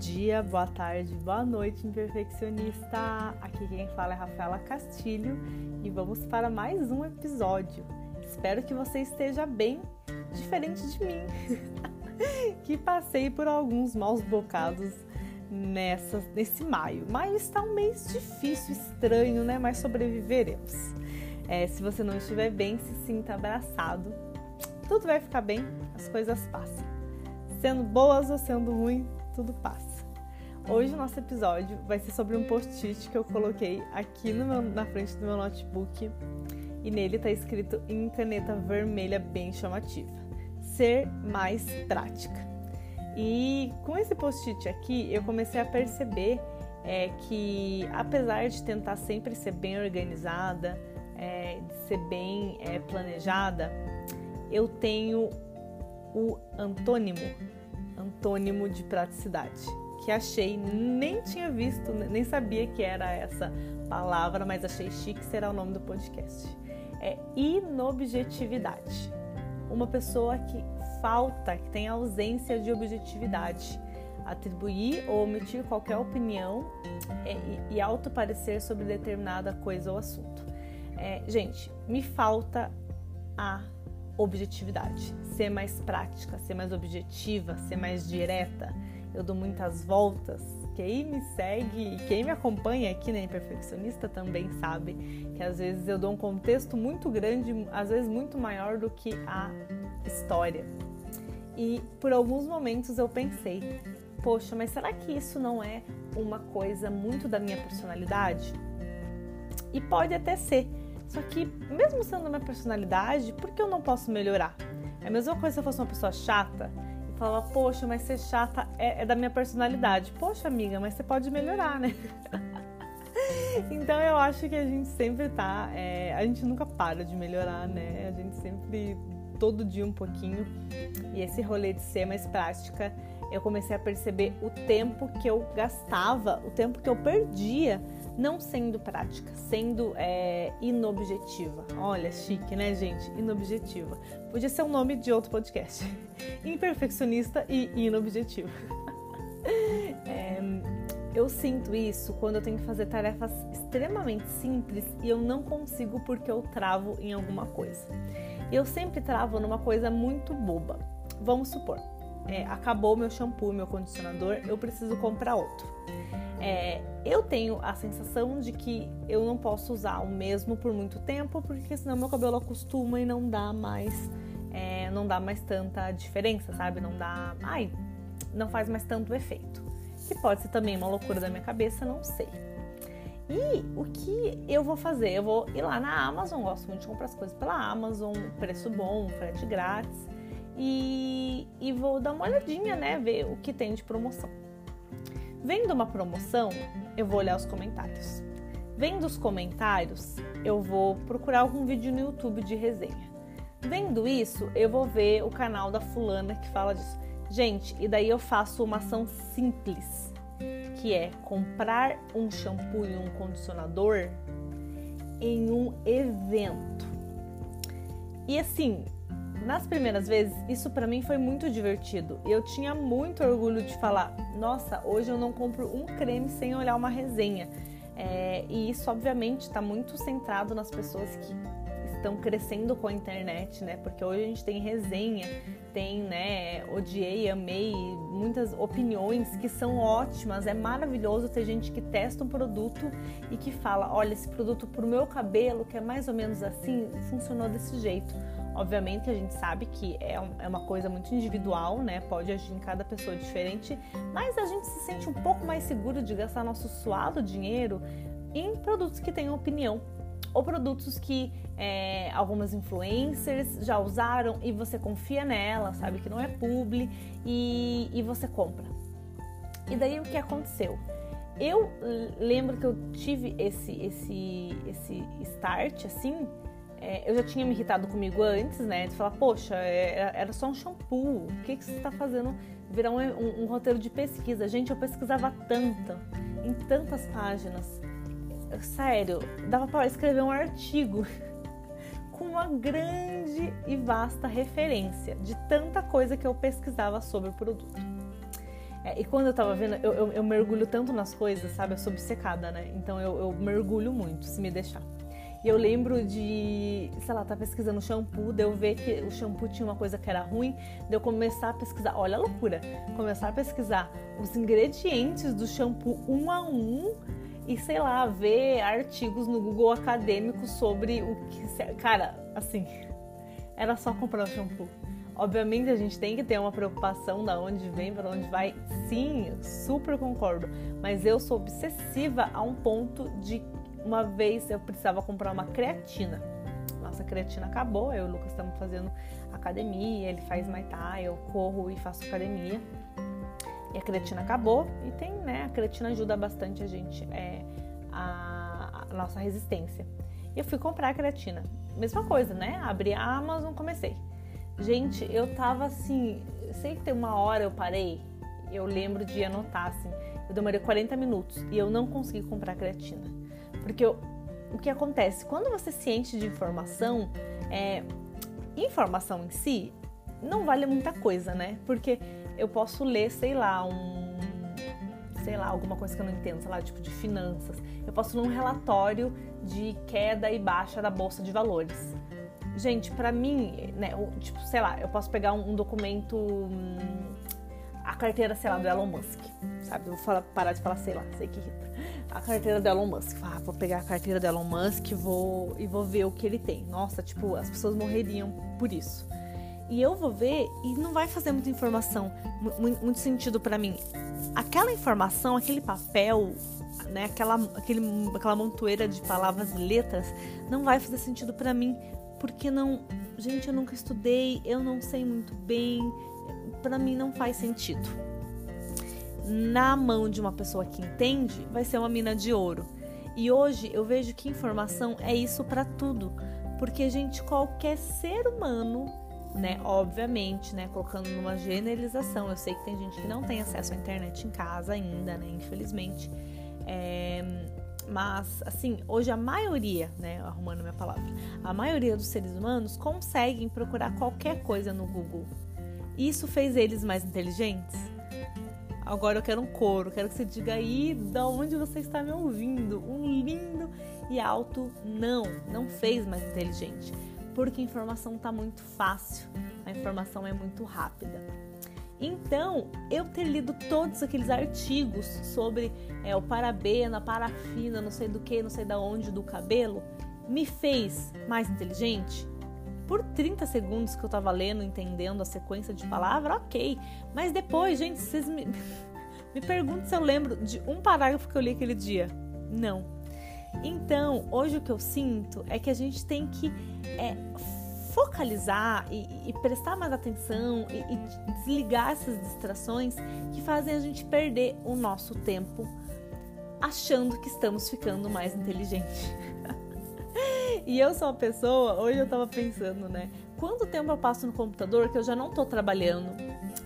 dia, boa tarde, boa noite, imperfeccionista! Aqui quem fala é Rafaela Castilho e vamos para mais um episódio. Espero que você esteja bem, diferente de mim, que passei por alguns maus bocados nessa, nesse maio. Maio está um mês difícil, estranho, né? Mas sobreviveremos. É, se você não estiver bem, se sinta abraçado. Tudo vai ficar bem, as coisas passam. Sendo boas ou sendo ruim, tudo passa. Hoje o nosso episódio vai ser sobre um post-it que eu coloquei aqui meu, na frente do meu notebook. E nele está escrito em caneta vermelha bem chamativa: Ser mais prática. E com esse post-it aqui eu comecei a perceber é, que apesar de tentar sempre ser bem organizada, é, de ser bem é, planejada, eu tenho o antônimo. Antônimo de praticidade, que achei, nem tinha visto, nem sabia que era essa palavra, mas achei chique será o nome do podcast. É inobjetividade. Uma pessoa que falta, que tem ausência de objetividade. Atribuir ou omitir qualquer opinião é, e, e autoparecer sobre determinada coisa ou assunto. É, gente, me falta a objetividade, ser mais prática, ser mais objetiva, ser mais direta. Eu dou muitas voltas. Quem me segue e quem me acompanha aqui na Imperfeccionista também sabe que às vezes eu dou um contexto muito grande, às vezes muito maior do que a história. E por alguns momentos eu pensei, poxa, mas será que isso não é uma coisa muito da minha personalidade? E pode até ser, só que, mesmo sendo a minha personalidade, por que eu não posso melhorar? É a mesma coisa se eu fosse uma pessoa chata falava, poxa, mas ser chata é, é da minha personalidade. Poxa, amiga, mas você pode melhorar, né? então eu acho que a gente sempre tá. É, a gente nunca para de melhorar, né? A gente sempre, todo dia um pouquinho. E esse rolê de ser mais prática, eu comecei a perceber o tempo que eu gastava, o tempo que eu perdia não sendo prática, sendo é, inobjetiva. Olha, chique, né, gente? Inobjetiva. Podia ser o nome de outro podcast. Imperfeccionista e inobjetiva. é, eu sinto isso quando eu tenho que fazer tarefas extremamente simples e eu não consigo porque eu travo em alguma coisa. Eu sempre travo numa coisa muito boba. Vamos supor, é, acabou meu shampoo, meu condicionador, eu preciso comprar outro. É, eu tenho a sensação de que eu não posso usar o mesmo por muito tempo, porque senão meu cabelo acostuma e não dá mais, é, não dá mais tanta diferença, sabe? Não dá, ai, não faz mais tanto efeito. Que pode ser também uma loucura da minha cabeça, não sei. E o que eu vou fazer? Eu vou ir lá na Amazon, gosto muito de comprar as coisas pela Amazon, preço bom, frete grátis, e, e vou dar uma olhadinha, né? Ver o que tem de promoção. Vendo uma promoção, eu vou olhar os comentários. Vendo os comentários, eu vou procurar algum vídeo no YouTube de resenha. Vendo isso, eu vou ver o canal da fulana que fala disso. Gente, e daí eu faço uma ação simples, que é comprar um shampoo e um condicionador em um evento. E assim, nas primeiras vezes, isso para mim foi muito divertido. Eu tinha muito orgulho de falar: nossa, hoje eu não compro um creme sem olhar uma resenha. É, e isso, obviamente, está muito centrado nas pessoas que estão crescendo com a internet, né? Porque hoje a gente tem resenha, tem, né, odiei, amei, muitas opiniões que são ótimas. É maravilhoso ter gente que testa um produto e que fala: olha, esse produto pro meu cabelo, que é mais ou menos assim, funcionou desse jeito. Obviamente a gente sabe que é, é uma coisa muito individual, né? Pode agir em cada pessoa diferente, mas a gente se sente um pouco mais seguro de gastar nosso suado dinheiro em produtos que tenham opinião ou produtos que é, algumas influencers já usaram e você confia nela, sabe que não é publi e, e você compra. E daí o que aconteceu? Eu lembro que eu tive esse esse esse start assim é, eu já tinha me irritado comigo antes, né? De falar, poxa, era, é, era só um shampoo. O que, que você está fazendo? Virar um, um, um, roteiro de pesquisa. Gente, eu pesquisava tanto, em tantas páginas. Sério, dava para escrever um artigo com uma grande e vasta referência de tanta coisa que eu pesquisava sobre o produto. É, e quando eu tava vendo, eu, eu, eu, mergulho tanto nas coisas, sabe? Eu sou obcecada, né? Então eu, eu mergulho muito, se me deixar. E eu lembro de, sei lá, tá pesquisando shampoo, de eu ver que o shampoo tinha uma coisa que era ruim, de eu começar a pesquisar, olha a loucura, começar a pesquisar os ingredientes do shampoo um a um e sei lá, ver artigos no Google acadêmico sobre o que, cara, assim, era só comprar o shampoo. Obviamente a gente tem que ter uma preocupação da onde vem, para onde vai. Sim, super concordo. Mas eu sou obsessiva a um ponto de uma vez eu precisava comprar uma creatina. Nossa creatina acabou, eu e o Lucas estamos fazendo academia, ele faz Thai, eu corro e faço academia. E a creatina acabou e tem, né? A creatina ajuda bastante a gente, é, a, a nossa resistência. E eu fui comprar a creatina. Mesma coisa, né? Abri a Amazon, comecei. Gente, eu tava assim, sei que tem uma hora eu parei, eu lembro de anotar assim, eu demorei 40 minutos e eu não consegui comprar creatina. Porque o que acontece? Quando você se enche de informação, é, informação em si não vale muita coisa, né? Porque eu posso ler, sei lá, um. Sei lá, alguma coisa que eu não entendo, sei lá, tipo de finanças. Eu posso ler um relatório de queda e baixa da bolsa de valores. Gente, para mim, né, tipo, sei lá, eu posso pegar um, um documento, hum, a carteira, sei lá, do Elon Musk, sabe? Eu vou falar, parar de falar, sei lá, sei que irrita. A carteira do Elon Musk. Ah, vou pegar a carteira do Elon Musk vou, e vou ver o que ele tem. Nossa, tipo, as pessoas morreriam por isso. E eu vou ver e não vai fazer muita informação, muito sentido para mim. Aquela informação, aquele papel, né, aquela, aquele, aquela montoeira de palavras e letras, não vai fazer sentido para mim, porque não, gente, eu nunca estudei, eu não sei muito bem, para mim não faz sentido. Na mão de uma pessoa que entende, vai ser uma mina de ouro. E hoje eu vejo que informação é isso para tudo, porque gente, qualquer ser humano, né, obviamente, né, colocando numa generalização, eu sei que tem gente que não tem acesso à internet em casa ainda, né, infelizmente. É, mas, assim, hoje a maioria, né, arrumando minha palavra, a maioria dos seres humanos conseguem procurar qualquer coisa no Google. Isso fez eles mais inteligentes? Agora eu quero um coro, quero que você diga aí da onde você está me ouvindo. Um lindo e alto não, não fez mais inteligente. Porque a informação está muito fácil, a informação é muito rápida. Então, eu ter lido todos aqueles artigos sobre é, o parabena, parafina, não sei do que, não sei da onde, do cabelo, me fez mais inteligente? Por 30 segundos que eu tava lendo, entendendo a sequência de palavra, ok. Mas depois, gente, vocês me, me perguntam se eu lembro de um parágrafo que eu li aquele dia. Não. Então, hoje o que eu sinto é que a gente tem que é, focalizar e, e, prestar mais atenção e, e desligar essas distrações que fazem a gente perder o nosso tempo achando que estamos ficando mais inteligentes. e eu sou uma pessoa, hoje eu tava pensando, né? Quanto tempo eu passo no computador que eu já não tô trabalhando,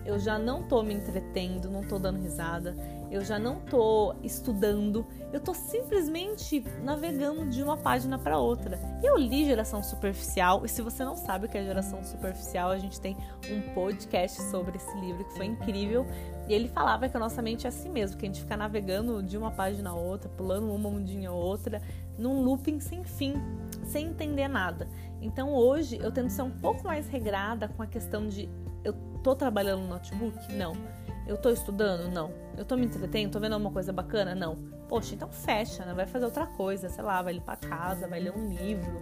eu já não tô me entretendo, não tô dando risada, eu já não tô estudando, eu tô simplesmente navegando de uma página para outra. Eu li Geração Superficial, e se você não sabe o que é Geração Superficial, a gente tem um podcast sobre esse livro que foi incrível. E ele falava que a nossa mente é assim mesmo, que a gente fica navegando de uma página a outra, pulando uma mundinha a outra, num looping sem fim, sem entender nada. Então hoje eu tento ser um pouco mais regrada com a questão de eu tô trabalhando no notebook? Não. Eu tô estudando? Não. Eu tô me entretendo? Tô vendo alguma coisa bacana? Não. Poxa, então fecha, né? Vai fazer outra coisa, sei lá, vai limpar a casa, vai ler um livro,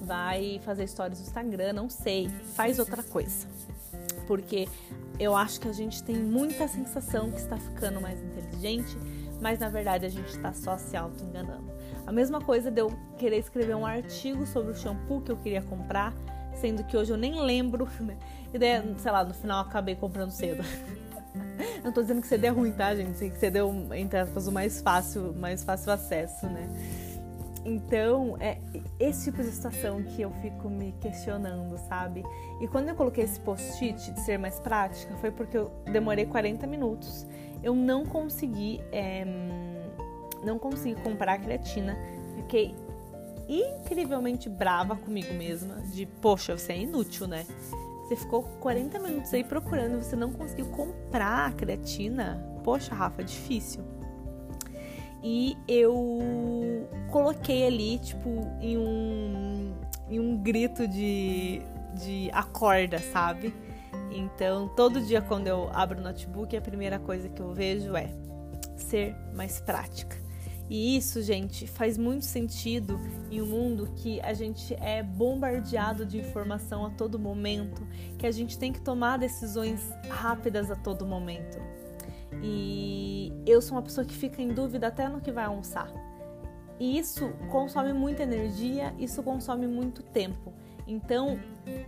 vai fazer stories no Instagram, não sei. Faz outra coisa. Porque eu acho que a gente tem muita sensação que está ficando mais inteligente, mas na verdade a gente está só se auto-enganando. A mesma coisa de eu querer escrever um artigo sobre o shampoo que eu queria comprar, sendo que hoje eu nem lembro, né? E daí, sei lá, no final acabei comprando cedo. Não tô dizendo que CD é ruim, tá, gente? Sei que CD é, entre aspas, o mais fácil, mais fácil acesso, né? Então, é esse tipo de situação que eu fico me questionando, sabe? E quando eu coloquei esse post-it de ser mais prática, foi porque eu demorei 40 minutos. Eu não consegui, é, não consegui comprar a creatina. Fiquei incrivelmente brava comigo mesma, de, poxa, você é inútil, né? Você ficou 40 minutos aí procurando e você não conseguiu comprar a creatina. poxa, Rafa, difícil. E eu coloquei ali, tipo, em um, em um grito de, de acorda, sabe? Então, todo dia quando eu abro o notebook, a primeira coisa que eu vejo é ser mais prática. E isso, gente, faz muito sentido em um mundo que a gente é bombardeado de informação a todo momento, que a gente tem que tomar decisões rápidas a todo momento. E eu sou uma pessoa que fica em dúvida até no que vai almoçar. E isso consome muita energia, isso consome muito tempo. Então,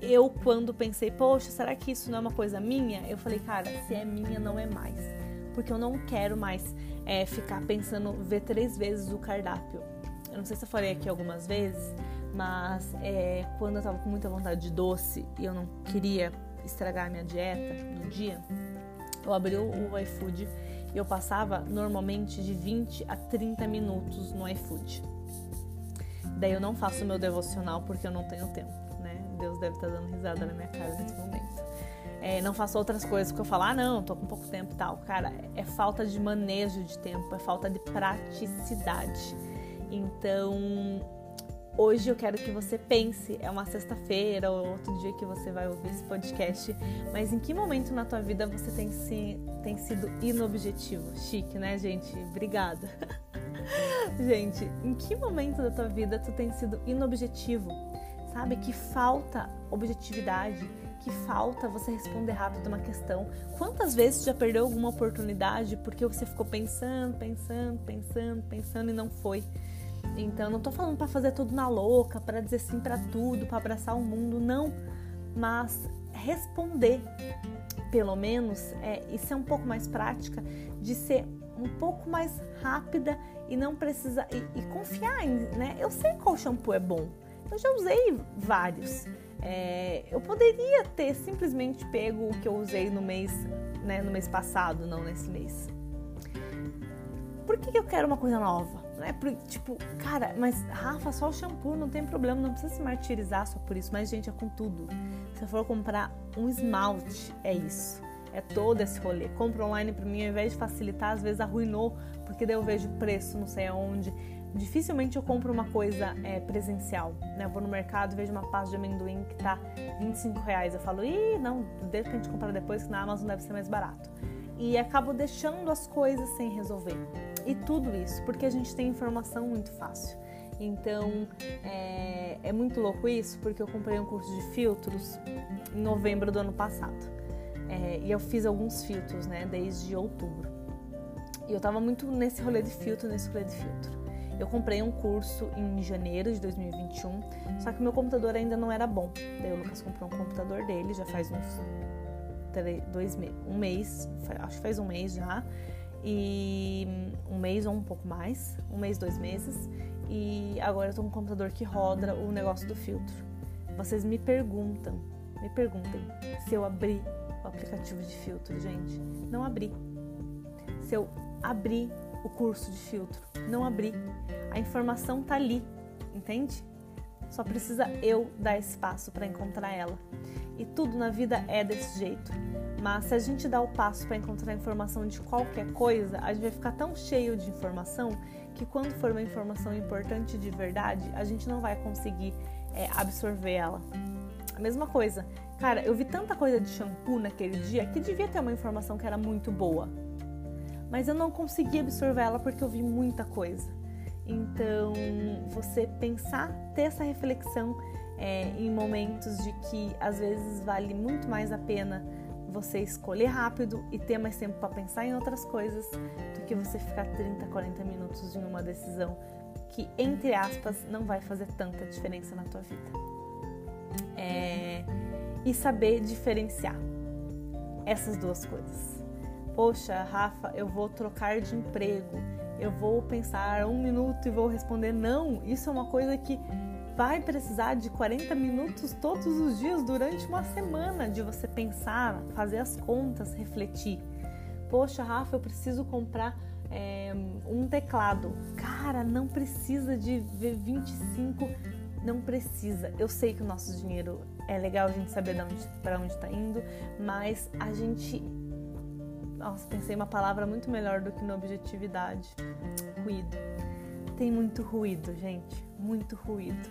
eu quando pensei, poxa, será que isso não é uma coisa minha? Eu falei, cara, se é minha, não é mais. Porque eu não quero mais é, ficar pensando, ver três vezes o cardápio. Eu não sei se eu falei aqui algumas vezes, mas é, quando eu tava com muita vontade de doce e eu não queria estragar a minha dieta no dia, eu abri o, iFood e eu passava normalmente de 20 a 30 minutos no iFood. Daí eu não faço meu devocional porque eu não tenho tempo, né? Deus deve estar dando risada na minha cara nesse momento é, não faço outras coisas porque eu falo, ah, não, tô com pouco tempo e tal. Cara, é falta de manejo de tempo, é falta de praticidade. Então, hoje eu quero que você pense, é uma sexta-feira ou outro dia que você vai ouvir esse podcast, mas em que momento na tua vida você tem, se, tem sido inobjetivo? Chique, né, gente? Obrigada. gente, em que momento da tua vida tu tem sido inobjetivo? Sabe que falta objetividade, que falta você responder rápido uma questão. Quantas vezes já perdeu alguma oportunidade porque você ficou pensando, pensando, pensando, pensando e não foi? Então, não tô falando para fazer tudo na louca, para dizer sim para tudo, para abraçar o mundo, não. Mas responder, pelo menos, é, isso é um pouco mais prática, de ser um pouco mais rápida e não precisa e, e confiar em, né? Eu sei qual shampoo é bom. Eu já usei vários. É, eu poderia ter simplesmente pego o que eu usei no mês, né, no mês passado, não nesse mês. Por que, que eu quero uma coisa nova? Né? Por, tipo, cara, mas Rafa, só o shampoo, não tem problema, não precisa se martirizar só por isso. Mas, gente, é com tudo. Se eu for comprar um esmalte, é isso. É todo esse rolê. Compra online pra mim, ao invés de facilitar, às vezes arruinou, porque daí eu vejo preço, não sei aonde dificilmente eu compro uma coisa é, presencial. Né? Eu vou no mercado vejo uma pasta de amendoim que tá 25 reais. Eu falo, ih, não, de repente comprar depois que na Amazon deve ser mais barato. E acabo deixando as coisas sem resolver. E tudo isso porque a gente tem informação muito fácil. Então é, é muito louco isso porque eu comprei um curso de filtros em novembro do ano passado. É, e eu fiz alguns filtros, né, desde outubro. E eu tava muito nesse rolê de filtro, nesse rolê de filtro. Eu comprei um curso em janeiro de 2021, só que meu computador ainda não era bom. Daí o Lucas comprou um computador dele, já faz uns três, dois meses, um mês, acho que faz um mês já, e um mês ou um pouco mais, um mês, dois meses, e agora eu tô com um computador que roda o negócio do filtro. Vocês me perguntam, me perguntem se eu abri o aplicativo de filtro, gente. Não abri. Se eu abri o curso de filtro. Não abri. A informação tá ali, entende? Só precisa eu dar espaço para encontrar ela. E tudo na vida é desse jeito. Mas se a gente dá o passo para encontrar informação de qualquer coisa, a gente vai ficar tão cheio de informação que quando for uma informação importante de verdade, a gente não vai conseguir é, absorver ela. A mesma coisa. Cara, eu vi tanta coisa de shampoo naquele dia que devia ter uma informação que era muito boa mas eu não consegui absorver ela porque eu vi muita coisa. Então, você pensar, ter essa reflexão é, em momentos de que às vezes vale muito mais a pena você escolher rápido e ter mais tempo para pensar em outras coisas do que você ficar 30, 40 minutos em uma decisão que, entre aspas, não vai fazer tanta diferença na tua vida. É, e saber diferenciar essas duas coisas poxa, Rafa, eu vou trocar de emprego, eu vou pensar um minuto e vou responder não. Isso é uma coisa que vai precisar de 40 minutos todos os dias durante uma semana de você pensar, fazer as contas, refletir. Poxa, Rafa, eu preciso comprar é, um teclado. Cara, não precisa de 25, não precisa. Eu sei que o nosso dinheiro é legal a gente saber para onde está indo, mas a gente Nossa, pensei uma palavra muito melhor do que no objetividade. Ruído. Tem muito ruído, gente. Muito ruído.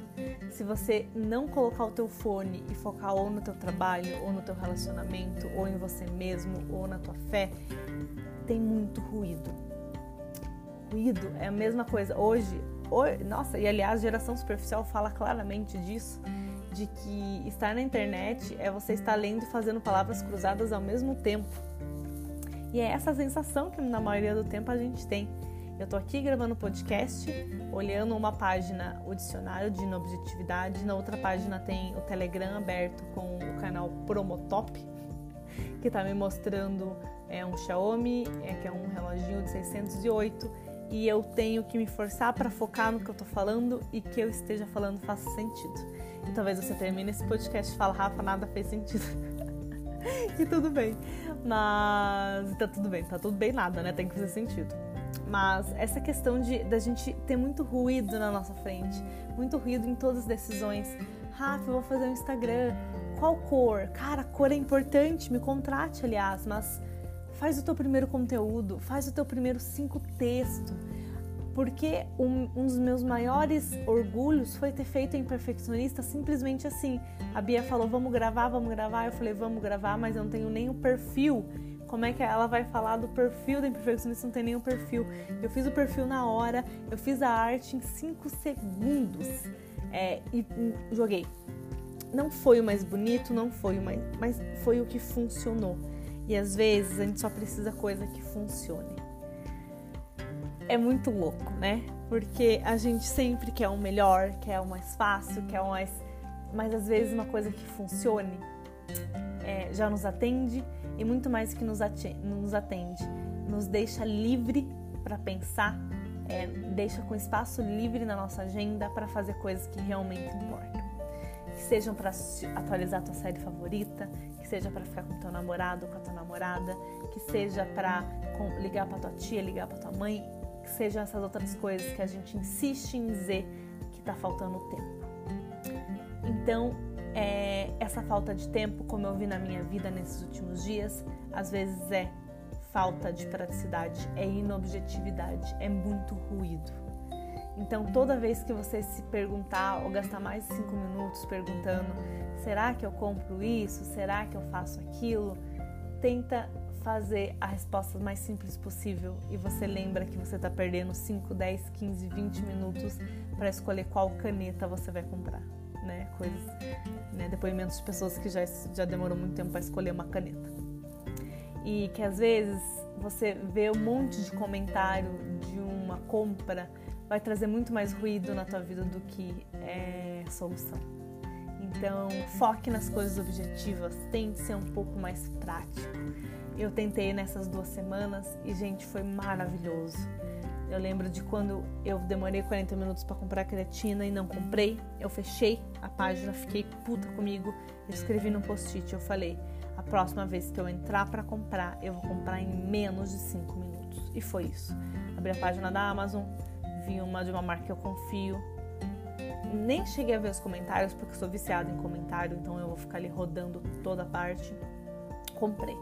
Se você não colocar o teu fone e focar ou no teu trabalho, ou no teu relacionamento, ou em você mesmo, ou na tua fé, tem muito ruído. Ruído é a mesma coisa. Hoje, hoje nossa, e aliás, geração superficial fala claramente disso de que estar na internet é você estar lendo e fazendo palavras cruzadas ao mesmo tempo. E é essa sensação que na maioria do tempo a gente tem. Eu tô aqui gravando podcast, olhando uma página, o dicionário de inobjetividade, na outra página tem o Telegram aberto com o canal Promotop, que tá me mostrando é um Xiaomi, é, que é um reloginho de 608, e eu tenho que me forçar para focar no que eu tô falando e que eu esteja falando faça sentido. E talvez você termine esse podcast e fale, Rafa, nada fez sentido. e tudo bem. Mas tá tudo bem, tá tudo bem nada, né? Tem que fazer sentido. Mas essa questão de da gente ter muito ruído na nossa frente, muito ruído em todas as decisões. Rafa, eu vou fazer um Instagram. Qual cor? Cara, cor é importante, me contrate, aliás, mas faz o teu primeiro conteúdo, faz o teu primeiro cinco textos porque um, um, dos meus maiores orgulhos foi ter feito em perfeccionista simplesmente assim. A Bia falou: vamos gravar, vamos gravar. Eu falei: vamos gravar, mas eu não tenho nem o perfil. Como é que ela vai falar do perfil da imperfeccionista? Não tem nenhum perfil. Eu fiz o perfil na hora, eu fiz a arte em 5 segundos é, e joguei. Não foi o mais bonito, não foi o mais. Mas foi o que funcionou. E às vezes a gente só precisa coisa que funcione é muito louco, né? Porque a gente sempre quer o melhor, quer o mais fácil, quer o mais. Mas às vezes uma coisa que funcione é, já nos atende e muito mais que nos atende, nos deixa livre para pensar, é, deixa com espaço livre na nossa agenda para fazer coisas que realmente importam. Que sejam para atualizar a tua série favorita, que seja para ficar com teu namorado com a tua namorada, que seja para ligar para tua tia, ligar para tua mãe que sejam essas outras coisas que a gente insiste em dizer que está faltando tempo. Então, é, essa falta de tempo, como eu vi na minha vida nesses últimos dias, às vezes é falta de praticidade, é inobjetividade, é muito ruído. Então, toda vez que você se perguntar ou gastar mais de cinco minutos perguntando: será que eu compro isso? Será que eu faço aquilo? Tenta fazer a resposta mais simples possível e você lembra que você está perdendo 5, 10, 15, 20 minutos para escolher qual caneta você vai comprar, né? Coisas, né? Depoimentos de pessoas que já, já demorou muito tempo para escolher uma caneta. E que às vezes você vê um monte de comentário de uma compra vai trazer muito mais ruído na tua vida do que é, solução. Então, foque nas coisas objetivas, tente ser um pouco mais prático. Eu tentei nessas duas semanas e, gente, foi maravilhoso. Eu lembro de quando eu demorei 40 minutos para comprar creatina e não comprei. Eu fechei a página, fiquei puta comigo. Eu escrevi no post-it, eu falei: a próxima vez que eu entrar para comprar, eu vou comprar em menos de 5 minutos. E foi isso. Abri a página da Amazon, vi uma de uma marca que eu confio. Nem cheguei a ver os comentários porque sou viciada em comentário, então eu vou ficar ali rodando toda a parte. Comprei.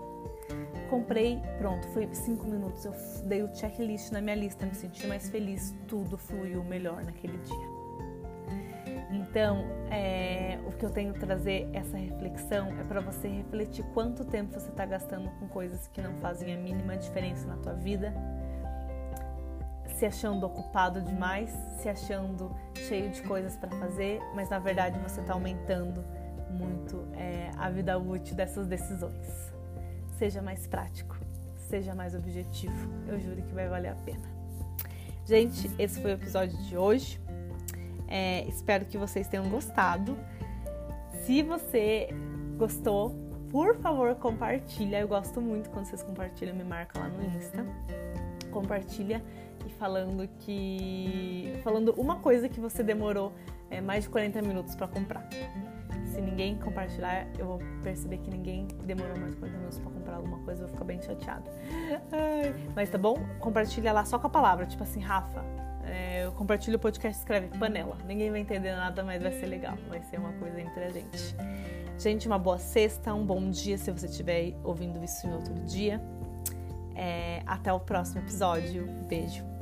Comprei, pronto, foi cinco minutos. Eu dei o checklist na minha lista, me senti mais feliz, tudo fluiu melhor naquele dia. Então, é, o que eu tenho trazer essa reflexão é para você refletir quanto tempo você está gastando com coisas que não fazem a mínima diferença na tua vida, se achando ocupado demais, se achando cheio de coisas para fazer, mas na verdade você está aumentando muito é, a vida útil dessas decisões seja mais prático, seja mais objetivo. Eu juro que vai valer a pena. Gente, esse foi o episódio de hoje. É, espero que vocês tenham gostado. Se você gostou, por favor, compartilha. Eu gosto muito quando vocês compartilham, me marca lá no Insta. Compartilha e falando que. falando uma coisa que você demorou é, mais de 40 minutos para comprar se ninguém compartilhar, eu vou perceber que ninguém demorou mais de 40 minutos pra comprar alguma coisa, eu vou ficar bem chateado. Ai, mas tá bom? Compartilha lá só com a palavra, tipo assim, Rafa. É, eu compartilho o podcast escreve panela. Ninguém vai entender nada, mas vai ser legal. Vai ser uma coisa entre a gente. Gente, uma boa sexta, um bom dia se você estiver ouvindo isso em outro dia. É, até o próximo episódio. Beijo!